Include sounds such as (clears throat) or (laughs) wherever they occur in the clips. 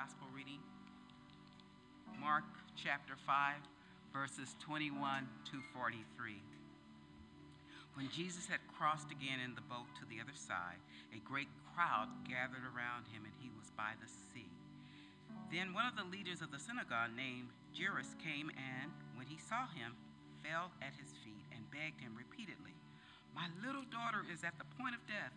Gospel reading Mark chapter 5, verses 21 to 43. When Jesus had crossed again in the boat to the other side, a great crowd gathered around him, and he was by the sea. Then one of the leaders of the synagogue, named Jairus, came and, when he saw him, fell at his feet and begged him repeatedly, My little daughter is at the point of death.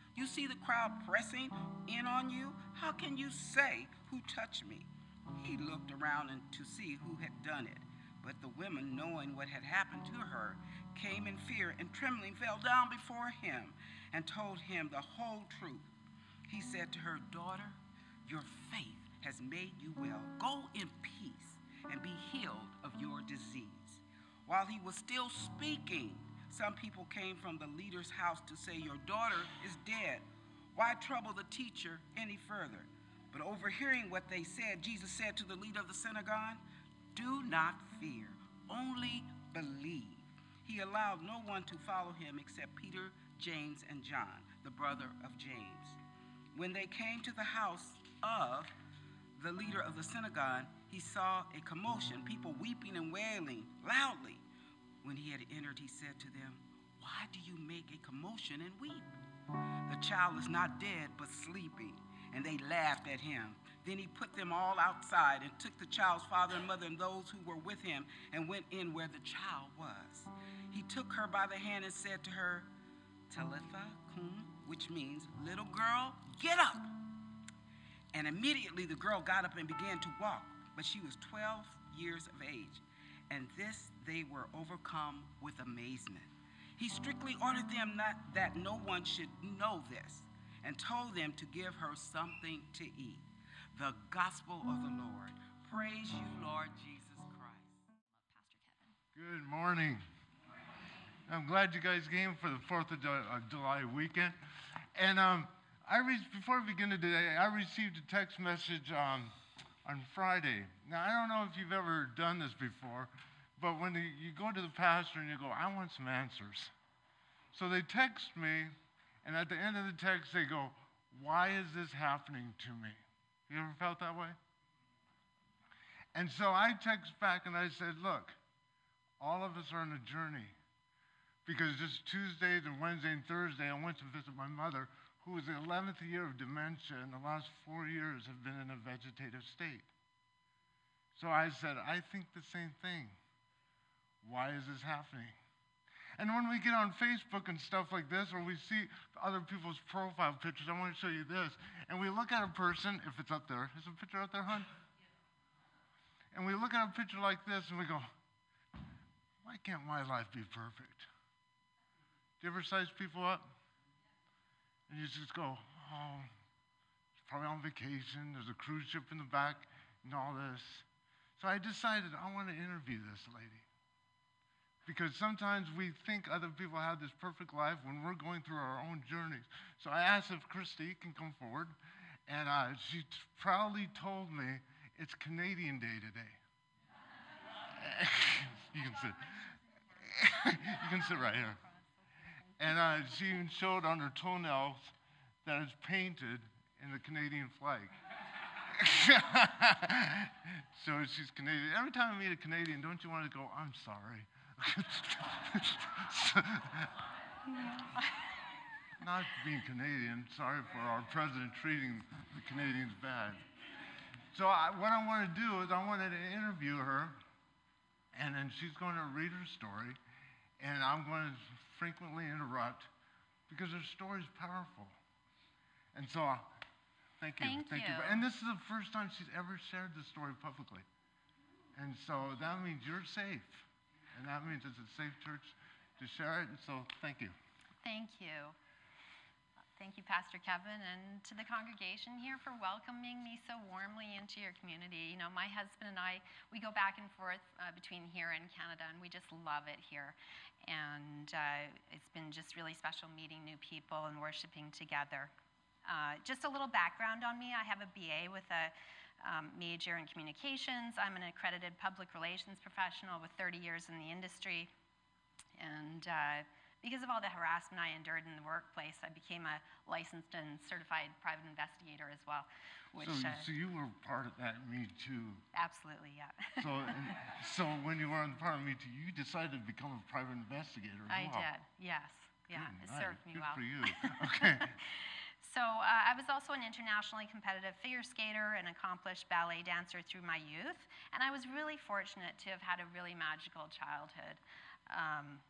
You see the crowd pressing in on you? How can you say, Who touched me? He looked around and to see who had done it. But the women, knowing what had happened to her, came in fear and trembling fell down before him and told him the whole truth. He said to her, Daughter, your faith has made you well. Go in peace and be healed of your disease. While he was still speaking, some people came from the leader's house to say, Your daughter is dead. Why trouble the teacher any further? But overhearing what they said, Jesus said to the leader of the synagogue, Do not fear, only believe. He allowed no one to follow him except Peter, James, and John, the brother of James. When they came to the house of the leader of the synagogue, he saw a commotion, people weeping and wailing loudly. When he had entered, he said to them, Why do you make a commotion and weep? The child is not dead, but sleeping. And they laughed at him. Then he put them all outside and took the child's father and mother and those who were with him and went in where the child was. He took her by the hand and said to her, Talitha cum, which means, Little girl, get up. And immediately the girl got up and began to walk, but she was 12 years of age. And this they were overcome with amazement. He strictly ordered them not, that no one should know this and told them to give her something to eat. The gospel of the Lord. Praise you, Lord Jesus Christ. Good morning. I'm glad you guys came for the 4th of July weekend. And um, I re- before we begin today, I received a text message um, on Friday. Now, I don't know if you've ever done this before, but when you go to the pastor and you go, I want some answers. So they text me, and at the end of the text, they go, Why is this happening to me? You ever felt that way? And so I text back and I said, Look, all of us are on a journey. Because just Tuesdays and Wednesday and Thursday, I went to visit my mother, who was the 11th year of dementia, and the last four years have been in a vegetative state. So I said, I think the same thing. Why is this happening? And when we get on Facebook and stuff like this, or we see other people's profile pictures, I want to show you this. And we look at a person, if it's up there, is a picture up there, hon? And we look at a picture like this and we go, why can't my life be perfect? Do you ever size people up? And you just go, oh, it's probably on vacation. There's a cruise ship in the back and all this. So I decided I want to interview this lady. Because sometimes we think other people have this perfect life when we're going through our own journeys. So I asked if Christy can come forward, and uh, she t- proudly told me it's Canadian Day today. (laughs) you can sit. (laughs) you can sit right here. And uh, she even showed on her toenails that it's painted in the Canadian flag. (laughs) so she's Canadian. Every time I meet a Canadian, don't you want to go, I'm sorry? (laughs) Not being Canadian, sorry for our president treating the Canadians bad. So I, what I want to do is I wanted to interview her and then she's going to read her story, and I'm going to frequently interrupt because her story is powerful. And so, thank you, Thank you. you. And this is the first time she's ever shared the story publicly, and so that means you're safe, and that means it's a safe church to share it. And so, thank you. Thank you. Thank you, Pastor Kevin, and to the congregation here for welcoming me so warmly into your community. You know, my husband and I, we go back and forth uh, between here and Canada, and we just love it here. And uh, it's been just really special meeting new people and worshiping together. Uh, just a little background on me I have a BA with a um, major in communications. I'm an accredited public relations professional with 30 years in the industry. And uh, because of all the harassment I endured in the workplace, I became a licensed and certified private investigator as well. Which, so, uh, so you were part of that Me Too. absolutely, yeah. So, (laughs) so when you were on part of Me Too, you decided to become a private investigator as I well. did, yes. Yeah, Good it night. served me Good well. for you. (laughs) Okay. So uh, I was also an internationally competitive figure skater and accomplished ballet dancer through my youth, and I was really fortunate to have had a really magical childhood. Um,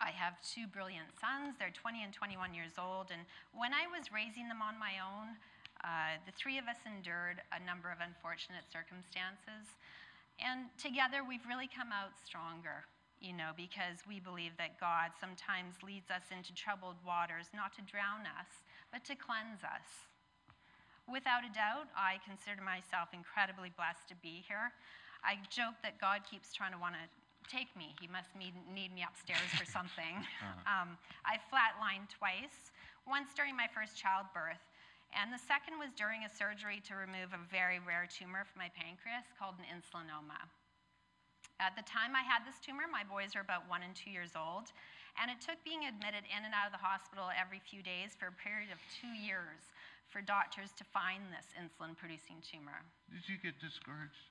I have two brilliant sons. They're 20 and 21 years old, and when I was raising them on my own, uh, the three of us endured a number of unfortunate circumstances, and together we've really come out stronger you know, because we believe that God sometimes leads us into troubled waters, not to drown us, but to cleanse us. Without a doubt, I consider myself incredibly blessed to be here. I joke that God keeps trying to want to take me. He must need, need me upstairs for (laughs) something. um, I flatlined twice, once during my first childbirth, and the second was during a surgery to remove a very rare tumor from my pancreas called an insulinoma. At the time I had this tumor, my boys were about one and two years old, and it took being admitted in and out of the hospital every few days for a period of two years for doctors to find this insulin producing tumor. Did you get discouraged?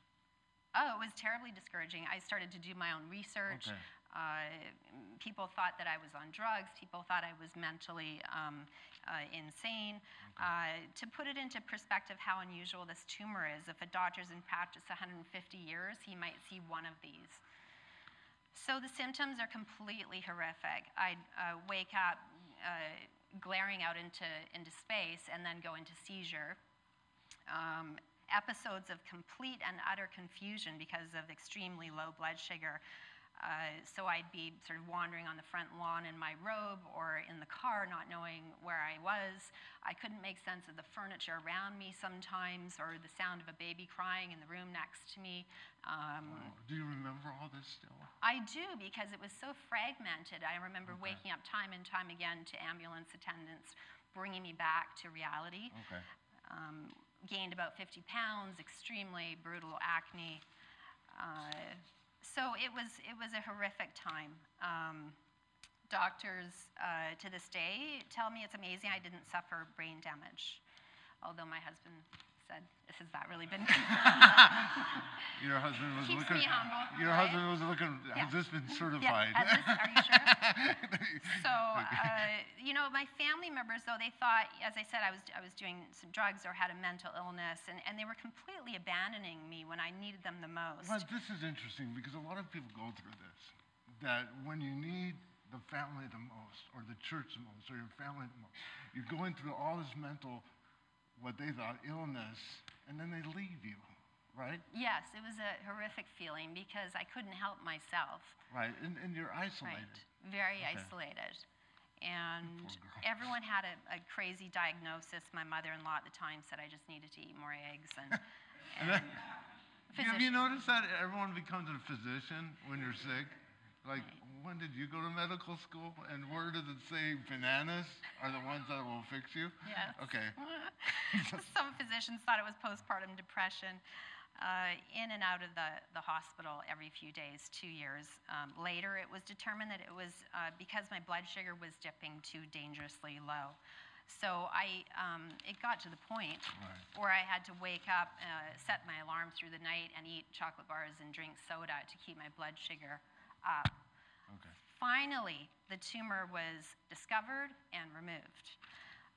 Oh, it was terribly discouraging. I started to do my own research. Okay. Uh, people thought that I was on drugs. People thought I was mentally um, uh, insane. Uh, to put it into perspective, how unusual this tumor is, if a doctor's in practice 150 years, he might see one of these. So the symptoms are completely horrific. I'd uh, wake up uh, glaring out into, into space and then go into seizure. Um, episodes of complete and utter confusion because of extremely low blood sugar. Uh, so I'd be sort of wandering on the front lawn in my robe or in the car, not knowing where I was. I couldn't make sense of the furniture around me sometimes, or the sound of a baby crying in the room next to me. Um, Oh, do you remember all this still? I do because it was so fragmented. I remember Okay. waking up time and time again to ambulance attendants bringing me back to reality. Okay. Um, gained about 50 pounds, extremely brutal acne. Uh, so it was it was a horrific time. Um, doctors uh, to this day tell me it's amazing I didn't suffer brain damage, although my husband said, "Has that really been?" (laughs) (laughs) Your husband was Keeps looking. me humble, Your right? husband was looking. Yeah. Has this been certified? has this- are you sure? (laughs) So, uh, you know, my family members, though, they thought, as I said, I was, I was doing some drugs or had a mental illness, and, and they were completely abandoning me when I needed them the most. But this is interesting because a lot of people go through this. That when you need the family the most, or the church the most, or your family the most, you're going through all this mental, what they thought, illness, and then they leave you, right? Yes, it was a horrific feeling because I couldn't help myself. Right, and, and you're isolated. Right. Very Okay. isolated. And everyone had a, a crazy diagnosis. My mother in law at the time said I just needed to eat more eggs. And, (laughs) And and Have you noticed that everyone becomes a physician when you're sick? Like, when did you go to medical school? And where does it say bananas are the ones that will fix you? Yes. Okay. (laughs) (laughs) Some physicians thought it was postpartum depression. Uh, in and out of the, the hospital every few days, two years. Um, later, it was determined that it was uh, because my blood sugar was dipping too dangerously low. So I, um, it got to the point Right. where I had to wake up, uh, set my alarm through the night, and eat chocolate bars and drink soda to keep my blood sugar up. Okay. Finally, the tumor was discovered and removed.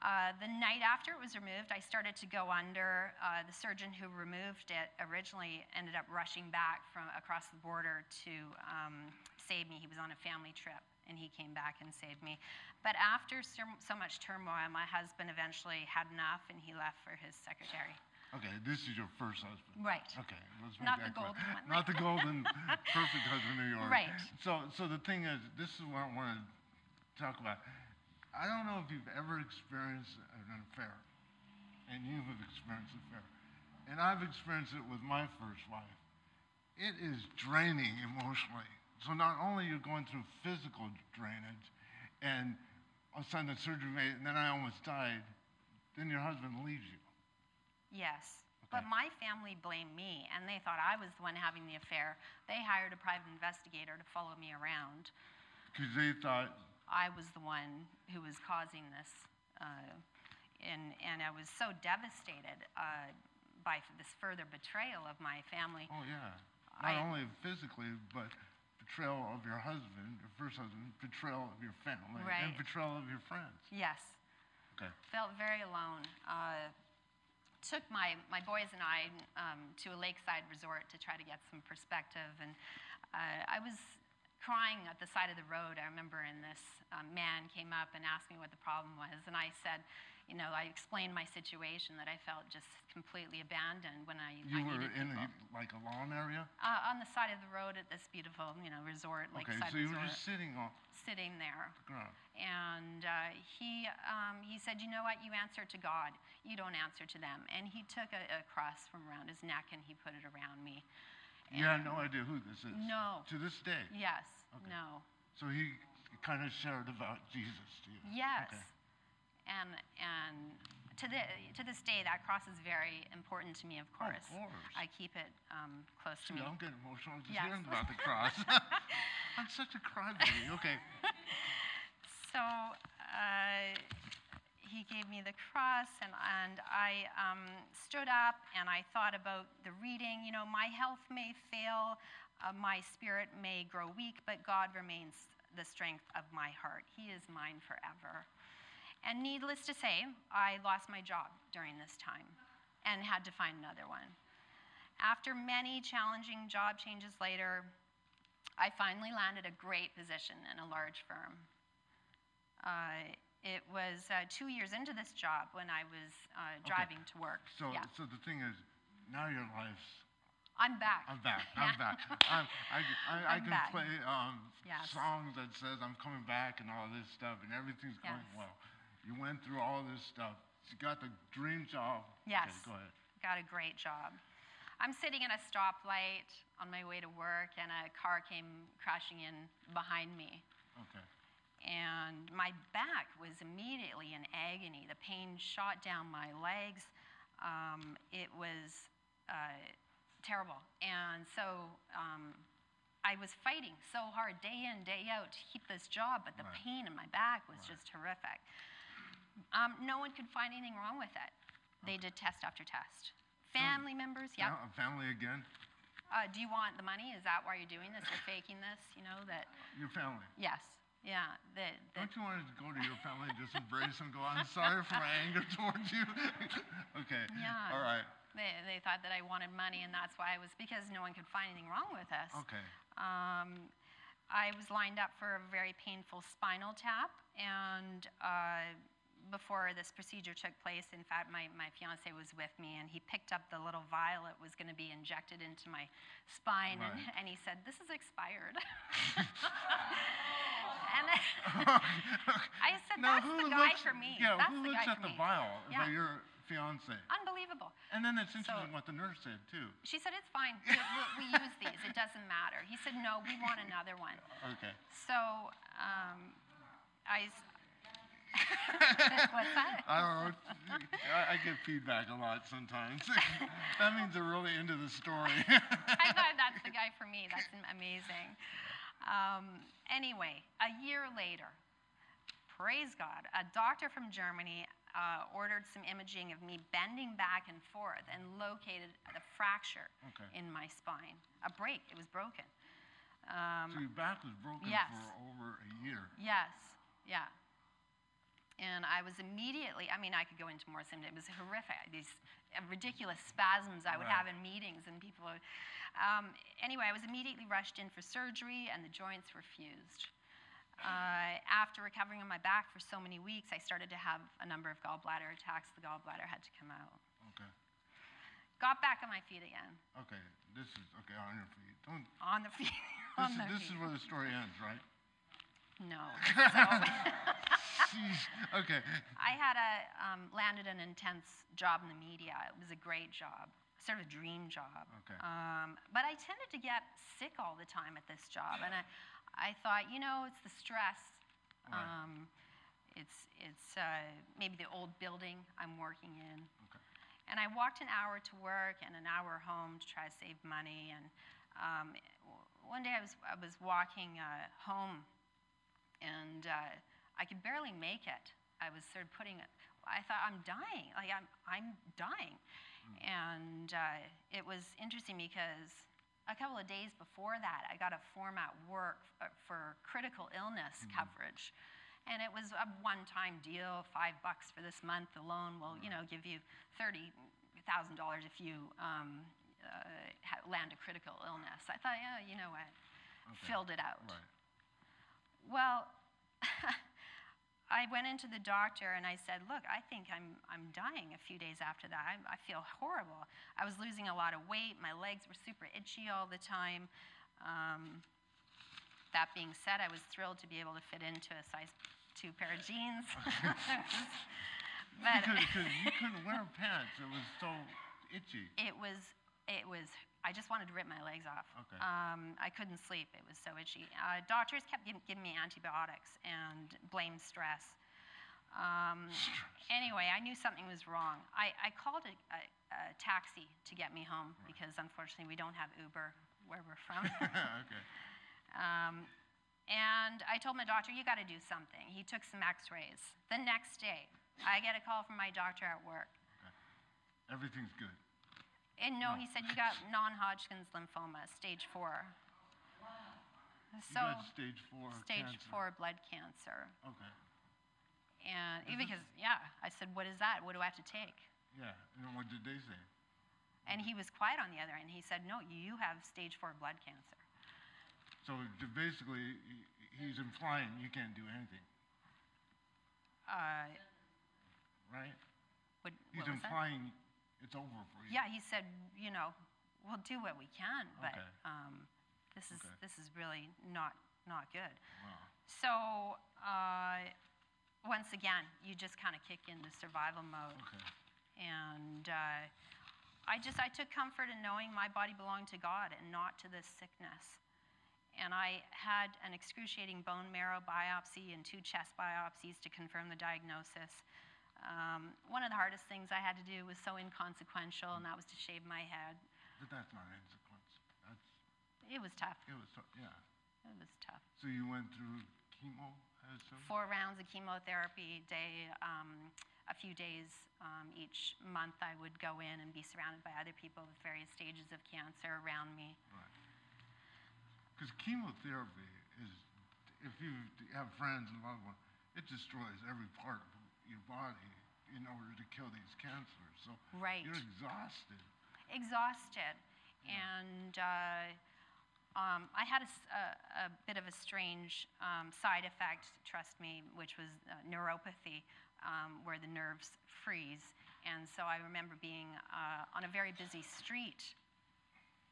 Uh, the night after it was removed, I started to go under. Uh, the surgeon who removed it originally ended up rushing back from across the border to um, save me. He was on a family trip and he came back and saved me. But after so, so much turmoil, my husband eventually had enough and he left for his secretary. Okay, this is your first husband. Right. Okay, let's make Not the clear. golden one. Not the golden, (laughs) perfect husband of yours. Right. So, so the thing is, this is what I want to talk about. I don't know if you've ever experienced an affair, and you've experienced an affair, and I've experienced it with my first wife. It is draining emotionally. So not only you're going through physical drainage, and all of a sudden the surgery made, and then I almost died, then your husband leaves you. Yes. Okay. But my family blamed me, and they thought I was the one having the affair. They hired a private investigator to follow me around. Because they thought, I was the one who was causing this. Uh, and, and I was so devastated uh, by f- this further betrayal of my family. oh yeah, not I- only physically, but betrayal of your husband, your first husband, betrayal of your family, and betrayal of your friends. Yes. Okay. Felt very alone. Uh, took my, my boys and I um, to a lakeside resort to try to get some perspective. And uh, I was crying at the side of the road. I remember, and this um, man came up and asked me what the problem was. And I said, you know, I explained my situation that I felt just completely abandoned when I, You I were in a, like a lawn area. uh, on the side of the road at this beautiful, you know, resort, like. Side. Okay, so you resort, were just sitting on sitting there. the ground. And uh, he, um, he said, You know what? You answer to God. You don't answer to them. And he took a, a cross from around his neck and he put it around me. You had no idea who this is. No. To this day. Yes. Okay. No. So he kind of shared about Jesus to you. Yes. Okay. And, and to, the, to this day, that cross is very important to me, of Oh, of course. course. I keep it um, close to me. I'm getting emotional just Yes. hearing about the cross. (laughs) I'm such a crybaby. Okay. (laughs) So uh, he gave me the cross, and, and I um, stood up and I thought about the reading. You know, my health may fail, uh, my spirit may grow weak, but God remains the strength of my heart. He is mine forever. And needless to say, I lost my job during this time and had to find another one. After many challenging job changes later, I finally landed a great position in a large firm. Uh, it was uh, two years into this job when I was uh, driving to work. So, yeah. so the thing is, now your life's. I'm back. I'm back. (laughs) I'm back. I'm, I, I, I can back. play um, Yes. songs that says I'm coming back and all this stuff, and everything's going Yes. well. You went through all this stuff. You got the dream job. Yes. Okay, go ahead. Got a great job. I'm sitting in a stoplight on my way to work, and a car came crashing in behind me. Okay. And my back was immediately in agony. The pain shot down my legs. Um, it was uh, terrible. And so um, I was fighting so hard day in, day out to keep this job, but the Right. pain in my back was Right. just horrific. Um, no one could find anything wrong with it. They did test after test. Family members, yeah. Fam- family again? Uh, do you want the money? Is that why you're doing this? You're faking this? You know that? Your family. Yes. Yeah. That. that Don't you want to go to your family and just embrace them? Go, I'm sorry for my anger towards you. (laughs) okay. Yeah. All right. They, they thought that I wanted money, and that's why I was because no one could find anything wrong with us. Okay. Um, I was lined up for a very painful spinal tap, and uh, before this procedure took place, in fact, my, my fiance was with me, and he picked up the little vial that was going to be injected into my spine, and, Right. and he said, "This is expired." (laughs) and (laughs) I said, Now, "That's the guy looks- for me. Yeah, That's who the looks guy at for the me." vial Yeah. by your fiance? Unbelievable. And then it's So- interesting what the nurse said too. She said, It's fine. (laughs) We, we, we use these. It doesn't matter. He said, No, we want another one. Okay. So um, I. What's that? I don't know. I, I get feedback a lot sometimes. (laughs) that means they're really into the story. (laughs) I thought that's the guy for me. That's amazing. Um, anyway, a year later, praise God, a doctor from Germany uh, ordered some imaging of me bending back and forth and located the fracture Okay. in my spine. A break. It was broken. Um, so your back was broken Yes. for over a year. Yes, yeah. And I was immediately, I mean, I could go into more symptoms. It was horrific. These ridiculous spasms I would Right. have in meetings, and people would. Um, anyway, I was immediately rushed in for surgery, and the joints were fused. Uh, after recovering on my back for so many weeks, I started to have a number of gallbladder attacks. The gallbladder had to come out. Okay. Got back on my feet again. Okay. This is okay on your feet. Don't. On the feet. (laughs) This, on is, the this feet. is where the story ends, right? No. (laughs) Jeez. Okay. I had a um, landed an intense job in the media. It was a great job, sort of a dream job. Okay. Um, but I tended to get sick all the time at this job, and I, I thought, you know, it's the stress. Right. Um, it's it's uh, maybe the old building I'm working in. Okay. And I walked an hour to work and an hour home to try to save money. And um, one day I was I was walking uh, home, and uh, I could barely make it. I was sort of putting it. I thought I'm dying. Like I'm I'm dying. And uh, it was interesting because a couple of days before that, I got a form at work for critical illness coverage. And it was a one-time deal, five bucks for this month alone will, you know, give you thirty thousand dollars if you um, uh, land a critical illness. I thought, yeah, you know what, Okay. filled it out. Right. Well, (laughs) I went into the doctor and I said, "Look, I think I'm I'm dying." A few days after that, I, I feel horrible. I was losing a lot of weight. My legs were super itchy all the time. Um, that being said, I was thrilled to be able to fit into a size two pair of jeans. (laughs) but Because, because you couldn't wear pants. It was so itchy. it was it was i just wanted to rip my legs off Okay. um, i couldn't sleep it was so itchy uh, doctors kept giving, giving me antibiotics and blamed stress um, anyway i knew something was wrong i, I called a, a, a taxi to get me home because unfortunately we don't have uber where we're from (laughs) okay. um, and I told my doctor, you got to do something. He took some x rays. The next day, I get a call from my doctor at work. Okay. Everything's good. And no, he said, you got (laughs) non Hodgkin's lymphoma, stage four. So, you got stage four stage cancer. four blood cancer. Okay. And it- because, yeah, I said, what is that? What do I have to take? Yeah. And what did they say? And he was quiet on the other end. He said, no, you have stage four blood cancer. So basically, he's implying you can't do anything, Uh, right? what, He's what was that? implying it's over for you. Yeah, he said, you know, we'll do what we can, but Okay. um, this is Okay. this is really not not good. Wow. So uh, once again, you just kind of kick into survival mode, Okay. and uh, I just I took comfort in knowing my body belonged to God and not to this sickness. And I had an excruciating bone marrow biopsy and two chest biopsies to confirm the diagnosis. Um, one of the hardest things I had to do was so inconsequential, and that was to shave my head. But that's not consequence. That's It was tough. it was so, yeah. It was tough. So you went through chemo, Four rounds of chemotherapy, day, um, a few days um, each month. I would go in and be surrounded by other people with various stages of cancer around me. Right. Because chemotherapy is, if you have friends and loved ones, it destroys every part of your body in order to kill these cancers. So Right. you're exhausted. exhausted. And uh, um, I had a bit of a strange um, side effect, trust me, which was uh, neuropathy, um, where the nerves freeze. And so I remember being uh, on a very busy street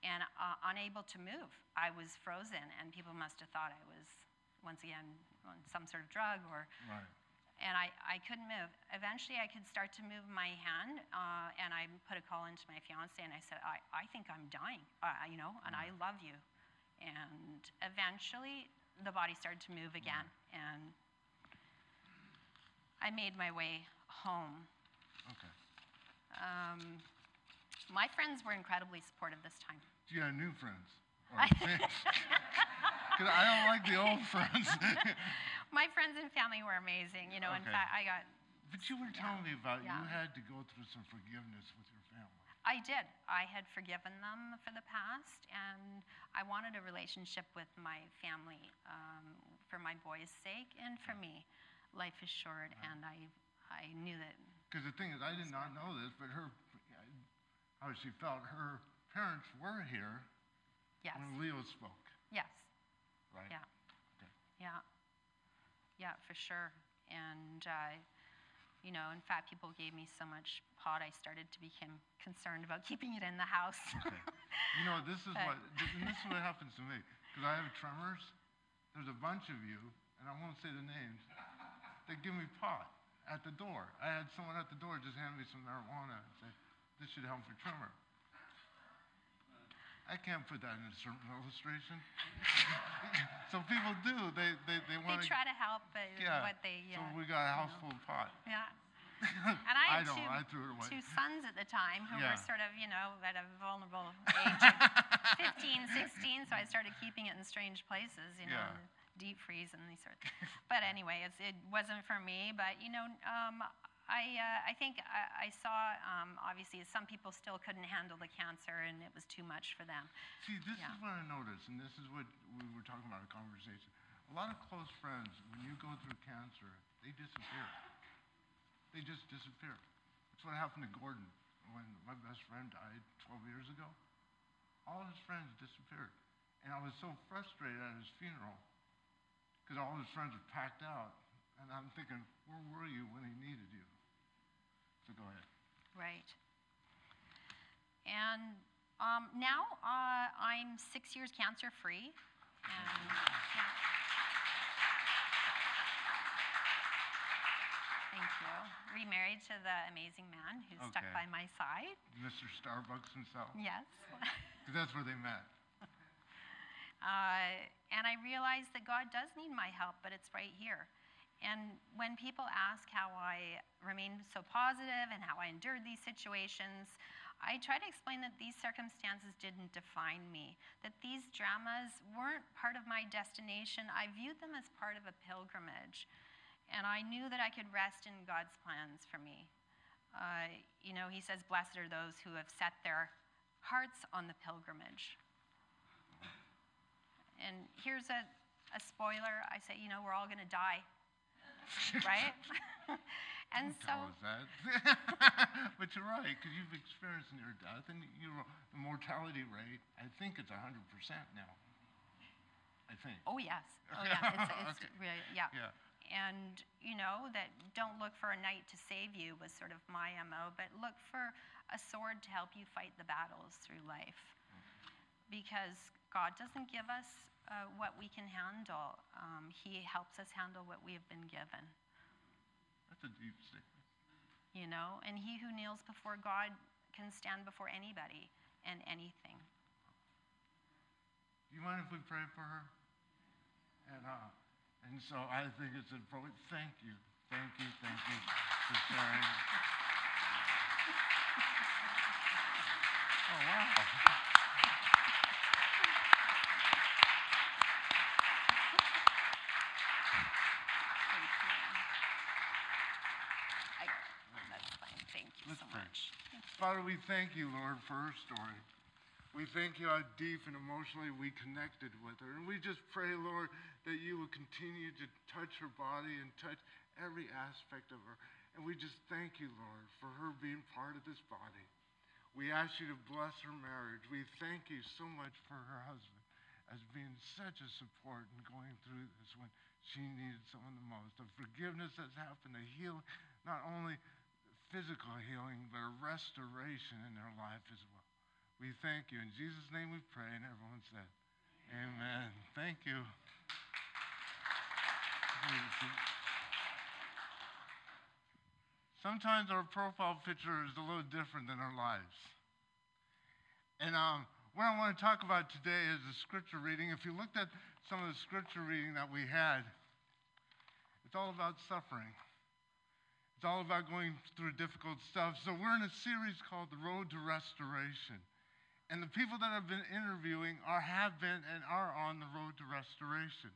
and uh, unable to move. I was frozen, and people must have thought I was, once again, on some sort of drug or Right. And I, I couldn't move. Eventually, I could start to move my hand, uh, and I put a call into my fiance, and I said, I, I think I'm dying, uh, you know, and I love you. And eventually, the body started to move again, and I made my way home. Okay. Um, my friends were incredibly supportive this time. Do you have new friends? (laughs) (laughs) Because I don't like the old friends. (laughs) My friends and family were amazing. You know, in fact, I got but you were telling me about you had to go through some forgiveness with your family. I did. I had forgiven them for the past, and I wanted a relationship with my family um, for my boy's sake and for me. life is short, and I, I knew that. Because the thing is, I did not know this, but her, how she felt, her parents were here Yes. when Leo spoke, Yes. Right? Yeah. Okay. Yeah. Yeah, for sure. And, uh, you know, in fact, people gave me so much pot, I started to become concerned about (laughs) keeping it in the house. Okay. You know, this is (laughs) But- what, this is what happens to me. Because I have tremors. There's a bunch of you, and I won't say the names, that give me pot at the door. I had someone at the door just hand me some marijuana and say, this should help for tremor. I can't put that in a certain illustration. (laughs) so people do. They, they, they they want try to help, but yeah. what they, so we got a house full of pot. Yeah. (laughs) And I had don't. two, I threw it away. two sons at the time who Yeah. were sort of, you know, at a vulnerable (laughs) age of 15, 16, so I started keeping it in strange places, you know, Yeah. deep freeze and these sort of But anyway, it's, it wasn't for me, but, you know, um, I, uh, I think I, I saw, um, obviously, some people still couldn't handle the cancer and it was too much for them. See, this Yeah. is what I noticed, and this is what we were talking about in conversation. A lot of close friends, when you go through cancer, they disappear. They just disappear. That's what happened to Gordon when my best friend died 12 years ago. All his friends disappeared. And I was so frustrated at his funeral because all his friends were packed out. And I'm thinking, where were you when he needed you? So go ahead. Right. And um, now uh, I'm six years cancer free. And, yeah. Thank you. Remarried to the amazing man who's stuck by my side. Mr. Starbucks himself. Yes. (laughs) that's where they met. Uh, and I realized that God does need my help, but it's right here. And when people ask how I remained so positive and how I endured these situations, I try to explain that these circumstances didn't define me, that these dramas weren't part of my destination. I viewed them as part of a pilgrimage. And I knew that I could rest in God's plans for me. Uh, you know, He says, Blessed are those who have set their hearts on the pilgrimage. And here's a, a spoiler. I say, you know, we're all going to die, right? (laughs) and so, Tell us that. (laughs) but you're right, because you've experienced near death, and you the mortality rate. I think it's 100 percent now. I think. oh yes, oh yeah, it's, (laughs) it's Okay. really, yeah. Yeah. And you know that don't look for a knight to save you was sort of my mo, but look for a sword to help you fight the battles through life, because God doesn't give us uh, what we can handle. Um, he helps us handle what we have been given. That's a deep statement. you know and he who kneels before god can stand before anybody and anything Do you mind if we pray for her? And uh, and so I think it's appropriate. Thank you, thank you, thank you for sharing. (laughs) Oh wow. Thank you. I, that's fine thank you Let's so pray. much Father, we thank you, Lord, for her story. We thank you how deep and emotionally we connected with her. And we just pray, Lord, that you will continue to touch her body and touch every aspect of her. And we just thank you, Lord, for her being part of this body. We ask you to bless her marriage. We thank you so much for her husband as being such a support and going through this when she needed someone the most. The forgiveness that's happened, the healing, not only physical healing, but a restoration in their life as well. We thank you. In Jesus' name we pray, and everyone said, Amen. Thank you. Sometimes our profile picture is a little different than our lives. And um, what I want to talk about today is the scripture reading. If you looked at some of the scripture reading that we had, it's all about suffering. It's all about going through difficult stuff. So we're in a series called The Road to Restoration. And the people that I've been interviewing are have been and are on the road to restoration.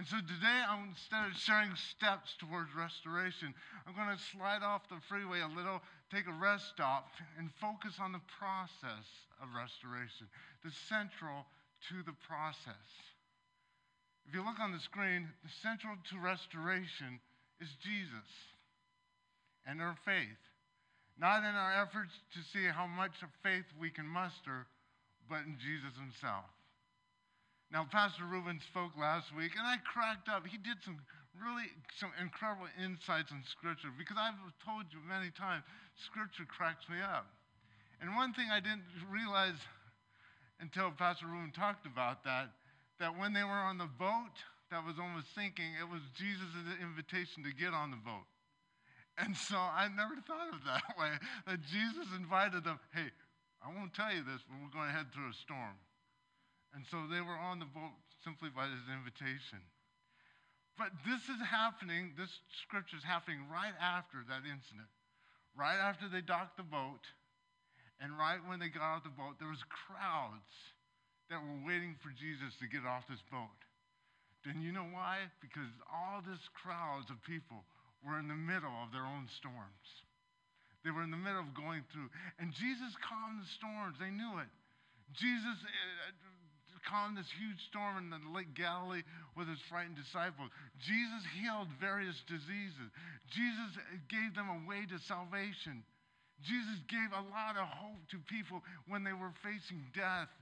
And so today, I'm, instead of sharing steps towards restoration, I'm going to slide off the freeway a little, take a rest stop, and focus on the process of restoration, the central to the process. If you look on the screen, the central to restoration is Jesus and our faith. Not in our efforts to see how much of faith we can muster, but in Jesus himself. Now, Pastor Ruben spoke last week, and I cracked up. He did some really some incredible insights in Scripture because I've told you many times, Scripture cracks me up. And one thing I didn't realize until Pastor Ruben talked about that, that when they were on the boat that was almost sinking, it was Jesus' invitation to get on the boat. And so I never thought of that (laughs) way, that Jesus invited them, hey, I won't tell you this, but we're going to head through a storm. And so they were on the boat simply by his invitation. But this is happening, this scripture is happening right after that incident. Right after they docked the boat, and right when they got off the boat, there was crowds that were waiting for Jesus to get off this boat. Then you know why? Because all this crowds of people were in the middle of their own storms. They were in the middle of going through. And Jesus calmed the storms. They knew it. Jesus uh, calmed this huge storm in the Lake Galilee with his frightened disciples. Jesus healed various diseases. Jesus gave them a way to salvation. Jesus gave a lot of hope to people when they were facing death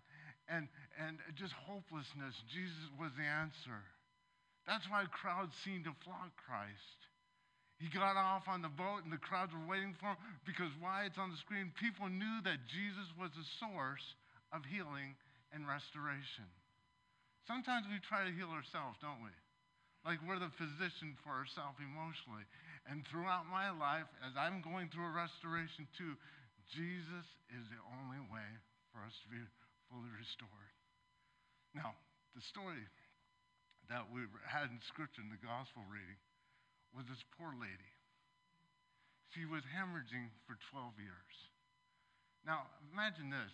and, and just hopelessness. Jesus was the answer. That's why crowds seemed to flock Christ. He got off on the boat and the crowds were waiting for him because why it's on the screen, people knew that Jesus was the source of healing and restoration. Sometimes we try to heal ourselves, don't we? Like we're the physician for ourselves emotionally. And throughout my life, as I'm going through a restoration too, Jesus is the only way for us to be fully restored. Now, the story that we had in Scripture in the gospel reading was this poor lady. She was hemorrhaging for 12 years. Now, imagine this.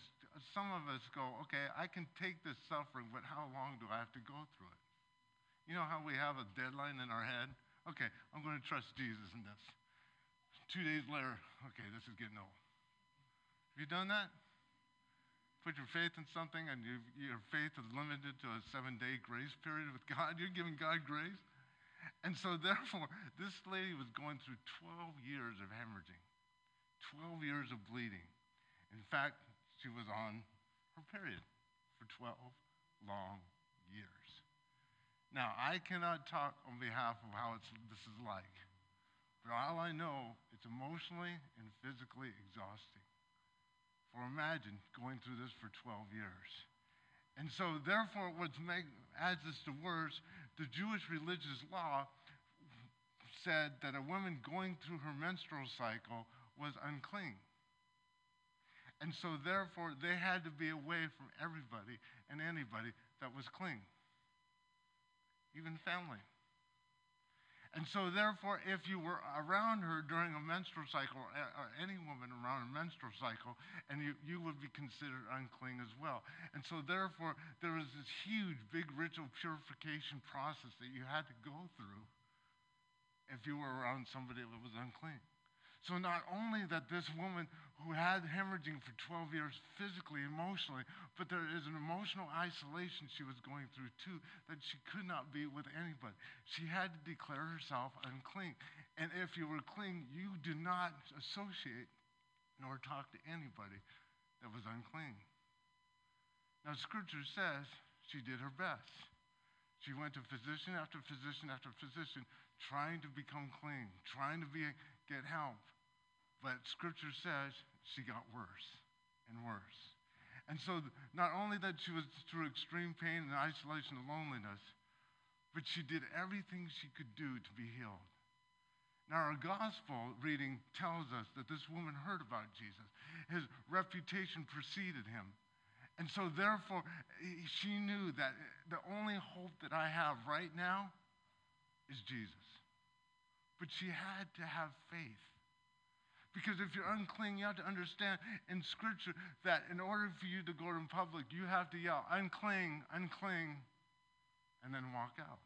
Some of us go, okay, I can take this suffering, but how long do I have to go through it? You know how we have a deadline in our head? Okay, I'm going to trust Jesus in this. Two days later, okay, this is getting old. Have you done that? Put your faith in something and your faith is limited to a seven day grace period with God. You're giving God grace. And so, therefore, this lady was going through 12 years of hemorrhaging, 12 years of bleeding. In fact, she was on her period for 12 long years. Now, I cannot talk on behalf of how this is like, but all I know, it's emotionally and physically exhausting. For imagine going through this for 12 years. And so, therefore, what adds this to worse, the Jewish religious law said that a woman going through her menstrual cycle was unclean. And so, therefore, they had to be away from everybody and anybody that was clean, even family. And so, therefore, if you were around her during a menstrual cycle, or any woman around a menstrual cycle, and you, you would be considered unclean as well. And so, therefore, there was this huge, big ritual purification process that you had to go through if you were around somebody that was unclean. So, not only that this woman who had hemorrhaging for 12 years physically, emotionally, but there is an emotional isolation she was going through too that she could not be with anybody. She had to declare herself unclean. And if you were clean, you did not associate nor talk to anybody that was unclean. Now, scripture says she did her best. She went to physician after physician after physician, trying to become clean, trying to be, get help. But scripture says she got worse and worse. And so, not only that she was through extreme pain and isolation and loneliness, but she did everything she could do to be healed. Now, our gospel reading tells us that this woman heard about Jesus. His reputation preceded him. And so, therefore, she knew that eh, the only hope that I have right now is Jesus. But she had to have faith. Because if you're unclean, you have to understand in Scripture that in order for you to go in public, you have to yell, unclean, unclean, and then walk out.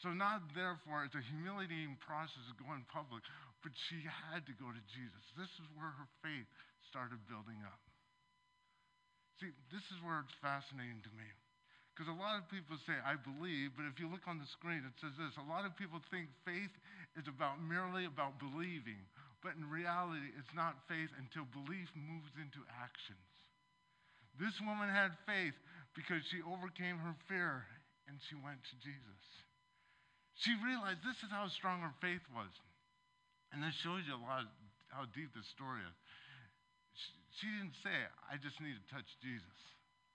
So, not therefore, it's a humiliating process of going public, but she had to go to Jesus. This is where her faith started building up. See, this is where it's fascinating to me. Because a lot of people say, I believe, but if you look on the screen, it says this. A lot of people think faith is about merely about believing, but in reality, it's not faith until belief moves into actions. This woman had faith because she overcame her fear and she went to Jesus. She realized this is how strong her faith was. And this shows you a lot how deep this story is. She, she didn't say, I just need to touch Jesus.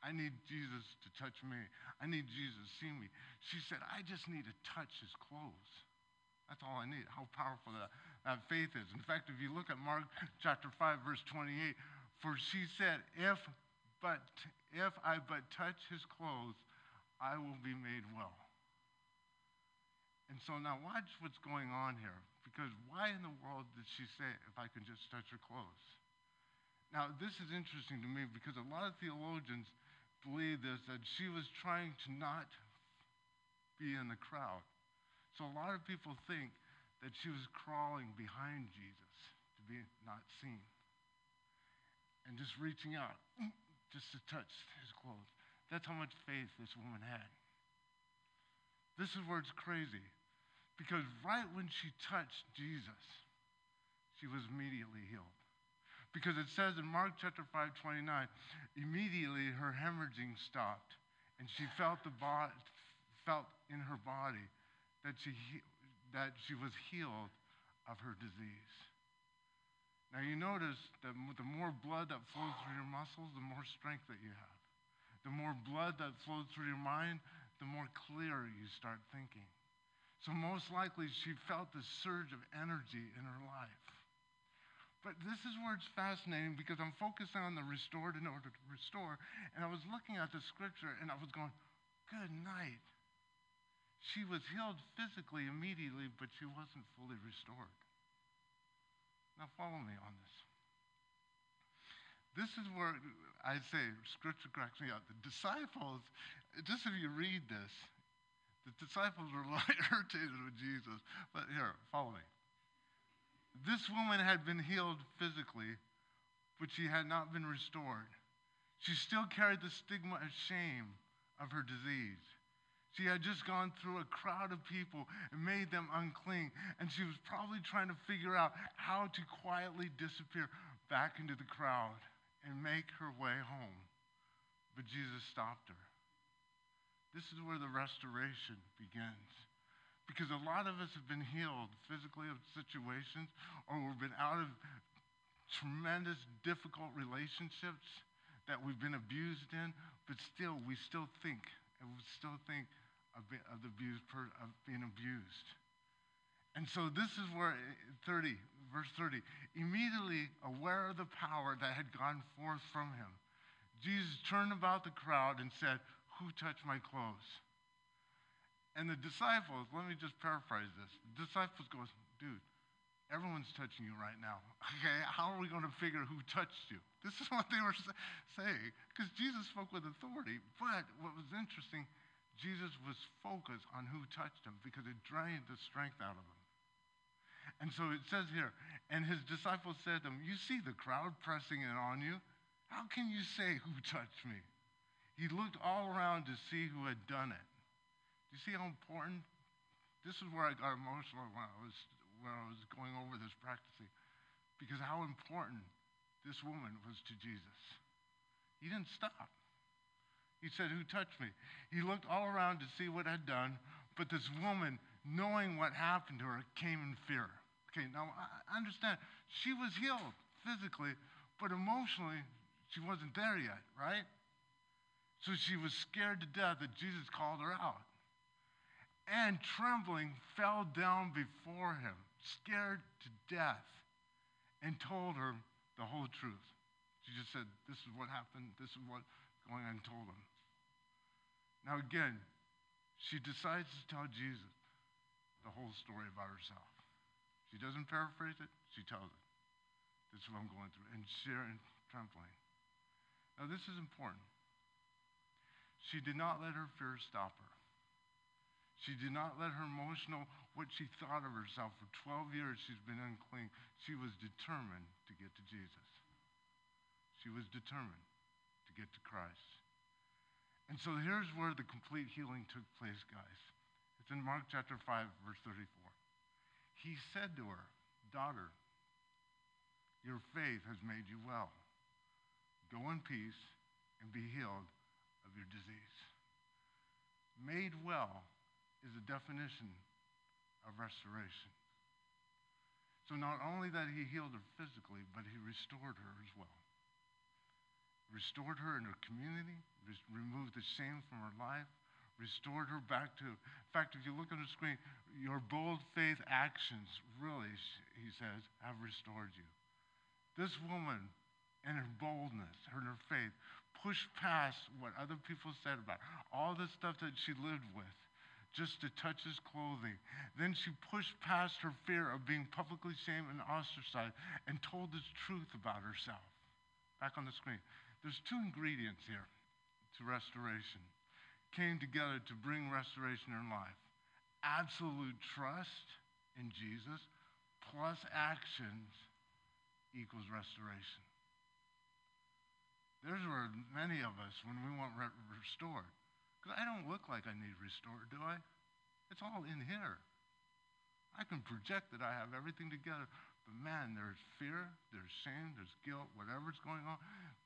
I need Jesus to touch me. I need Jesus to see me. She said, I just need to touch his clothes. That's all I need. How powerful that, that faith is. In fact, if you look at Mark chapter 5, verse 28, for she said, If but if I but touch his clothes, I will be made well. And so now watch what's going on here. Because why in the world did she say, if I can just touch her clothes? Now, this is interesting to me because a lot of theologians believe this that she was trying to not be in the crowd. So a lot of people think that she was crawling behind Jesus to be not seen and just reaching out (clears throat) just to touch his clothes. That's how much faith this woman had. This is where it's crazy because right when she touched Jesus, she was immediately healed. Because it says in Mark chapter 5, 29, immediately her hemorrhaging stopped, and she felt, the bo- felt in her body that she, that she was healed of her disease. Now you notice that the more blood that flows through your muscles, the more strength that you have. The more blood that flows through your mind, the more clear you start thinking. So most likely she felt this surge of energy in her life. But this is where it's fascinating because I'm focusing on the restored in order to restore. And I was looking at the scripture and I was going, good night. She was healed physically immediately, but she wasn't fully restored. Now, follow me on this. This is where I say scripture cracks me up. The disciples, just if you read this, the disciples were (laughs) irritated with Jesus. But here, follow me. This woman had been healed physically, but she had not been restored. She still carried the stigma of shame of her disease. She had just gone through a crowd of people and made them unclean, and she was probably trying to figure out how to quietly disappear back into the crowd and make her way home. But Jesus stopped her. This is where the restoration begins. Because a lot of us have been healed physically of situations, or we've been out of tremendous, difficult relationships that we've been abused in, but still, we still think, and we still think of, of the abused, of being abused. And so this is where 30, verse 30, immediately aware of the power that had gone forth from him, Jesus turned about the crowd and said, Who touched my clothes? And the disciples, let me just paraphrase this. The disciples goes, dude, everyone's touching you right now. Okay, how are we going to figure who touched you? (laughs) This is what they were saying because Jesus spoke with authority. But what was interesting, Jesus was focused on who touched him because it drained the strength out of him. And so it says here, and his disciples said to him, You see the crowd pressing in on you. How can you say, Who touched me? He looked all around to see who had done it. Do you see how important? This is where I got emotional when I was when I was going over this practicing, because how important this woman was to Jesus. He didn't stop. He said, Who touched me? He looked all around to see what I'd done, but this woman, knowing what happened to her, came in fear. Okay, now I understand she was healed physically, but emotionally, she wasn't there yet, right? So she was scared to death that Jesus called her out and trembling fell down before him, scared to death, and told her the whole truth. She just said, This is what happened, this is what going on, and told him. Now, again, she decides to tell Jesus the whole story about herself. She doesn't paraphrase it, she tells it. This is what I'm going through, and sharing, trembling. Now, this is important. She did not let her fear stop her. She did not let her emotional, what she thought of herself. For 12 years, she's been unclean. She was determined to get to Jesus. She was determined to get to Christ. And so here's where the complete healing took place, guys. It's in Mark chapter 5, verse 34. He said to her, Daughter, your faith has made you well. Go in peace and be healed of your disease. Made well is a definition of restoration. So not only that he healed her physically, but he restored her as well. Restored her in her community, removed the shame from her life, restored her back to. In fact, if you look on the screen, your bold faith actions really, he says, have restored you. This woman, in her boldness, in her faith, pushed past what other people said about her, all the stuff that she lived with, just to touch his clothing. Then she pushed past her fear of being publicly shamed and ostracized and told the truth about herself. Back on the screen. There's two ingredients here to restoration. Came together to bring restoration in life. Absolute trust in Jesus plus actions equals restoration. There's where many of us, when we want re- restored, because I don't look like I need restored, do I? It's all in here. I can project that I have everything together, but man, there's fear, there's shame, there's guilt, whatever's going on.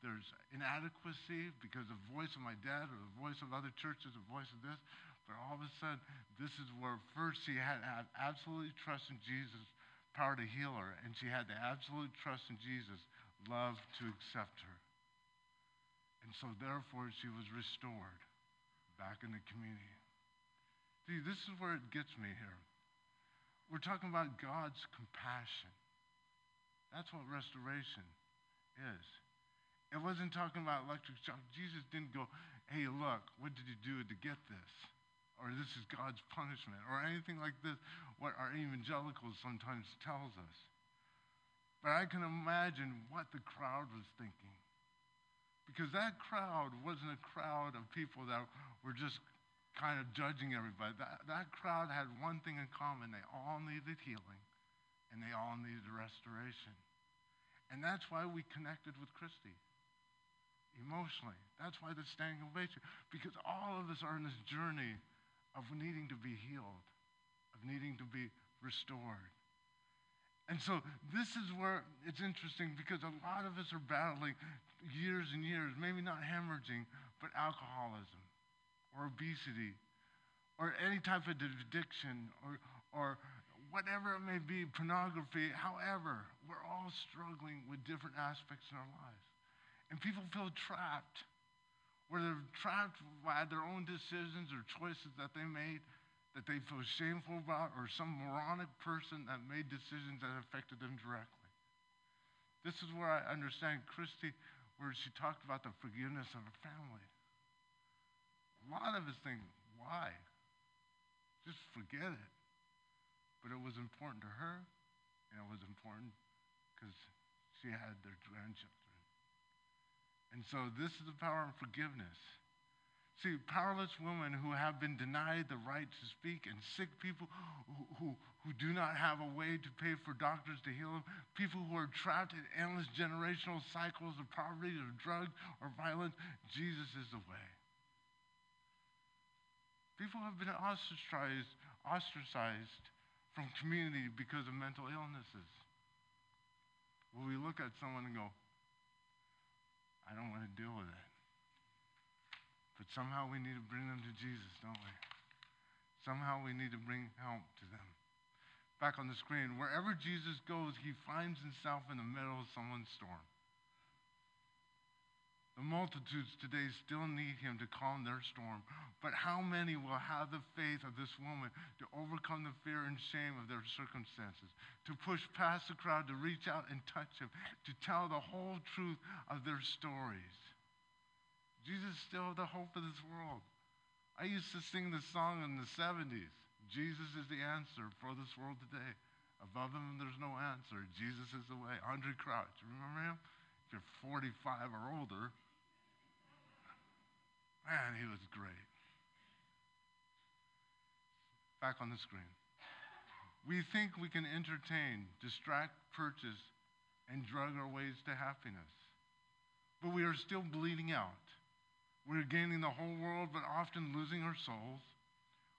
There's inadequacy because the voice of my dad or the voice of other churches, the voice of this. But all of a sudden, this is where first she had to have absolute trust in Jesus, power to heal her, and she had the absolute trust in Jesus, love to accept her. And so therefore she was restored back in the community. See, this is where it gets me here. We're talking about God's compassion. That's what restoration is. It wasn't talking about electric shock. Jesus didn't go, hey, look, what did you do to get this? Or this is God's punishment, or anything like this, what our evangelicals sometimes tells us. But I can imagine what the crowd was thinking. Because that crowd wasn't a crowd of people that were just kind of judging everybody. That, that crowd had one thing in common they all needed healing, and they all needed restoration. And that's why we connected with Christy emotionally. That's why the standing ovation, because all of us are in this journey of needing to be healed, of needing to be restored. And so this is where it's interesting because a lot of us are battling years and years, maybe not hemorrhaging, but alcoholism or obesity or any type of addiction or, or whatever it may be, pornography, however, we're all struggling with different aspects in our lives. And people feel trapped, where they're trapped by their own decisions or choices that they made that they feel shameful about, or some moronic person that made decisions that affected them directly. This is where I understand Christy, where she talked about the forgiveness of her family. A lot of us think, why? Just forget it. But it was important to her, and it was important because she had their grandchildren. And so this is the power of forgiveness. See, powerless women who have been denied the right to speak, and sick people who, who, who, do not have a way to pay for doctors to heal them, people who are trapped in endless generational cycles of poverty or drugs or violence, Jesus is the way. People have been ostracized, ostracized from community because of mental illnesses. Will we look at someone and go, I don't want to deal with it? But somehow we need to bring them to Jesus, don't we? Somehow we need to bring help to them. Back on the screen, wherever Jesus goes, he finds himself in the middle of someone's storm. The multitudes today still need him to calm their storm. But how many will have the faith of this woman to overcome the fear and shame of their circumstances, to push past the crowd, to reach out and touch him, to tell the whole truth of their stories? Jesus is still the hope of this world. I used to sing this song in the 70s. Jesus is the answer for this world today. Above him, there's no answer. Jesus is the way. Andraé Crouch, remember him? If you're 45 or older, Man, he was great. Back on the screen. We think we can entertain, distract, purchase, and drug our ways to happiness. But we are still bleeding out. We're gaining the whole world, but often losing our souls.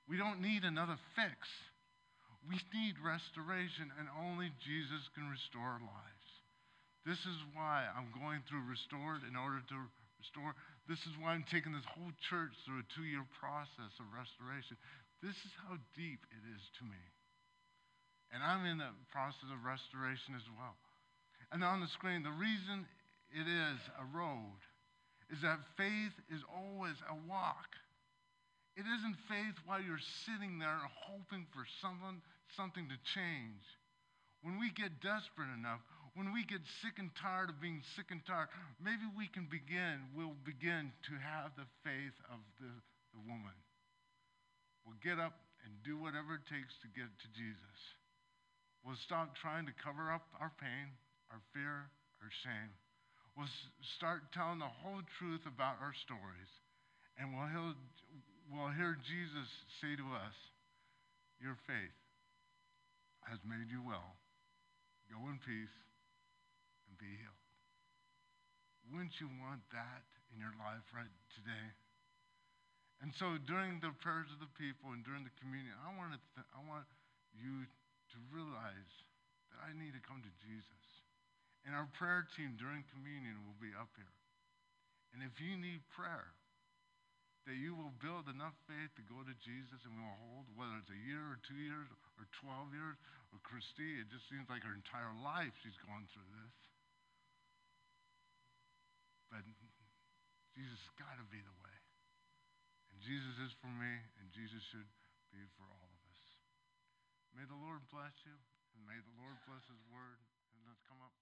We don't need another fix. We need restoration, and only Jesus can restore our lives. This is why I'm going through Restored in order to restore. This is why I'm taking this whole church through a two year process of restoration. This is how deep it is to me. And I'm in the process of restoration as well. And on the screen, the reason it is a road is that faith is always a walk. It isn't faith while you're sitting there hoping for someone, something to change. When we get desperate enough, when we get sick and tired of being sick and tired, maybe we can begin, we'll begin to have the faith of the, the woman. We'll get up and do whatever it takes to get to Jesus. We'll stop trying to cover up our pain, our fear, our shame. We'll start telling the whole truth about our stories. And we'll hear, we'll hear Jesus say to us, Your faith has made you well. Go in peace and be healed. Wouldn't you want that in your life right today? And so during the prayers of the people and during the communion, I th- I want you to realize that I need to come to Jesus. And our prayer team during communion will be up here. And if you need prayer, that you will build enough faith to go to Jesus and we will hold, whether it's a year or two years or 12 years, or Christy, it just seems like her entire life she's gone through this. But Jesus has got to be the way. And Jesus is for me, and Jesus should be for all of us. May the Lord bless you, and may the Lord bless his word. And let's come up.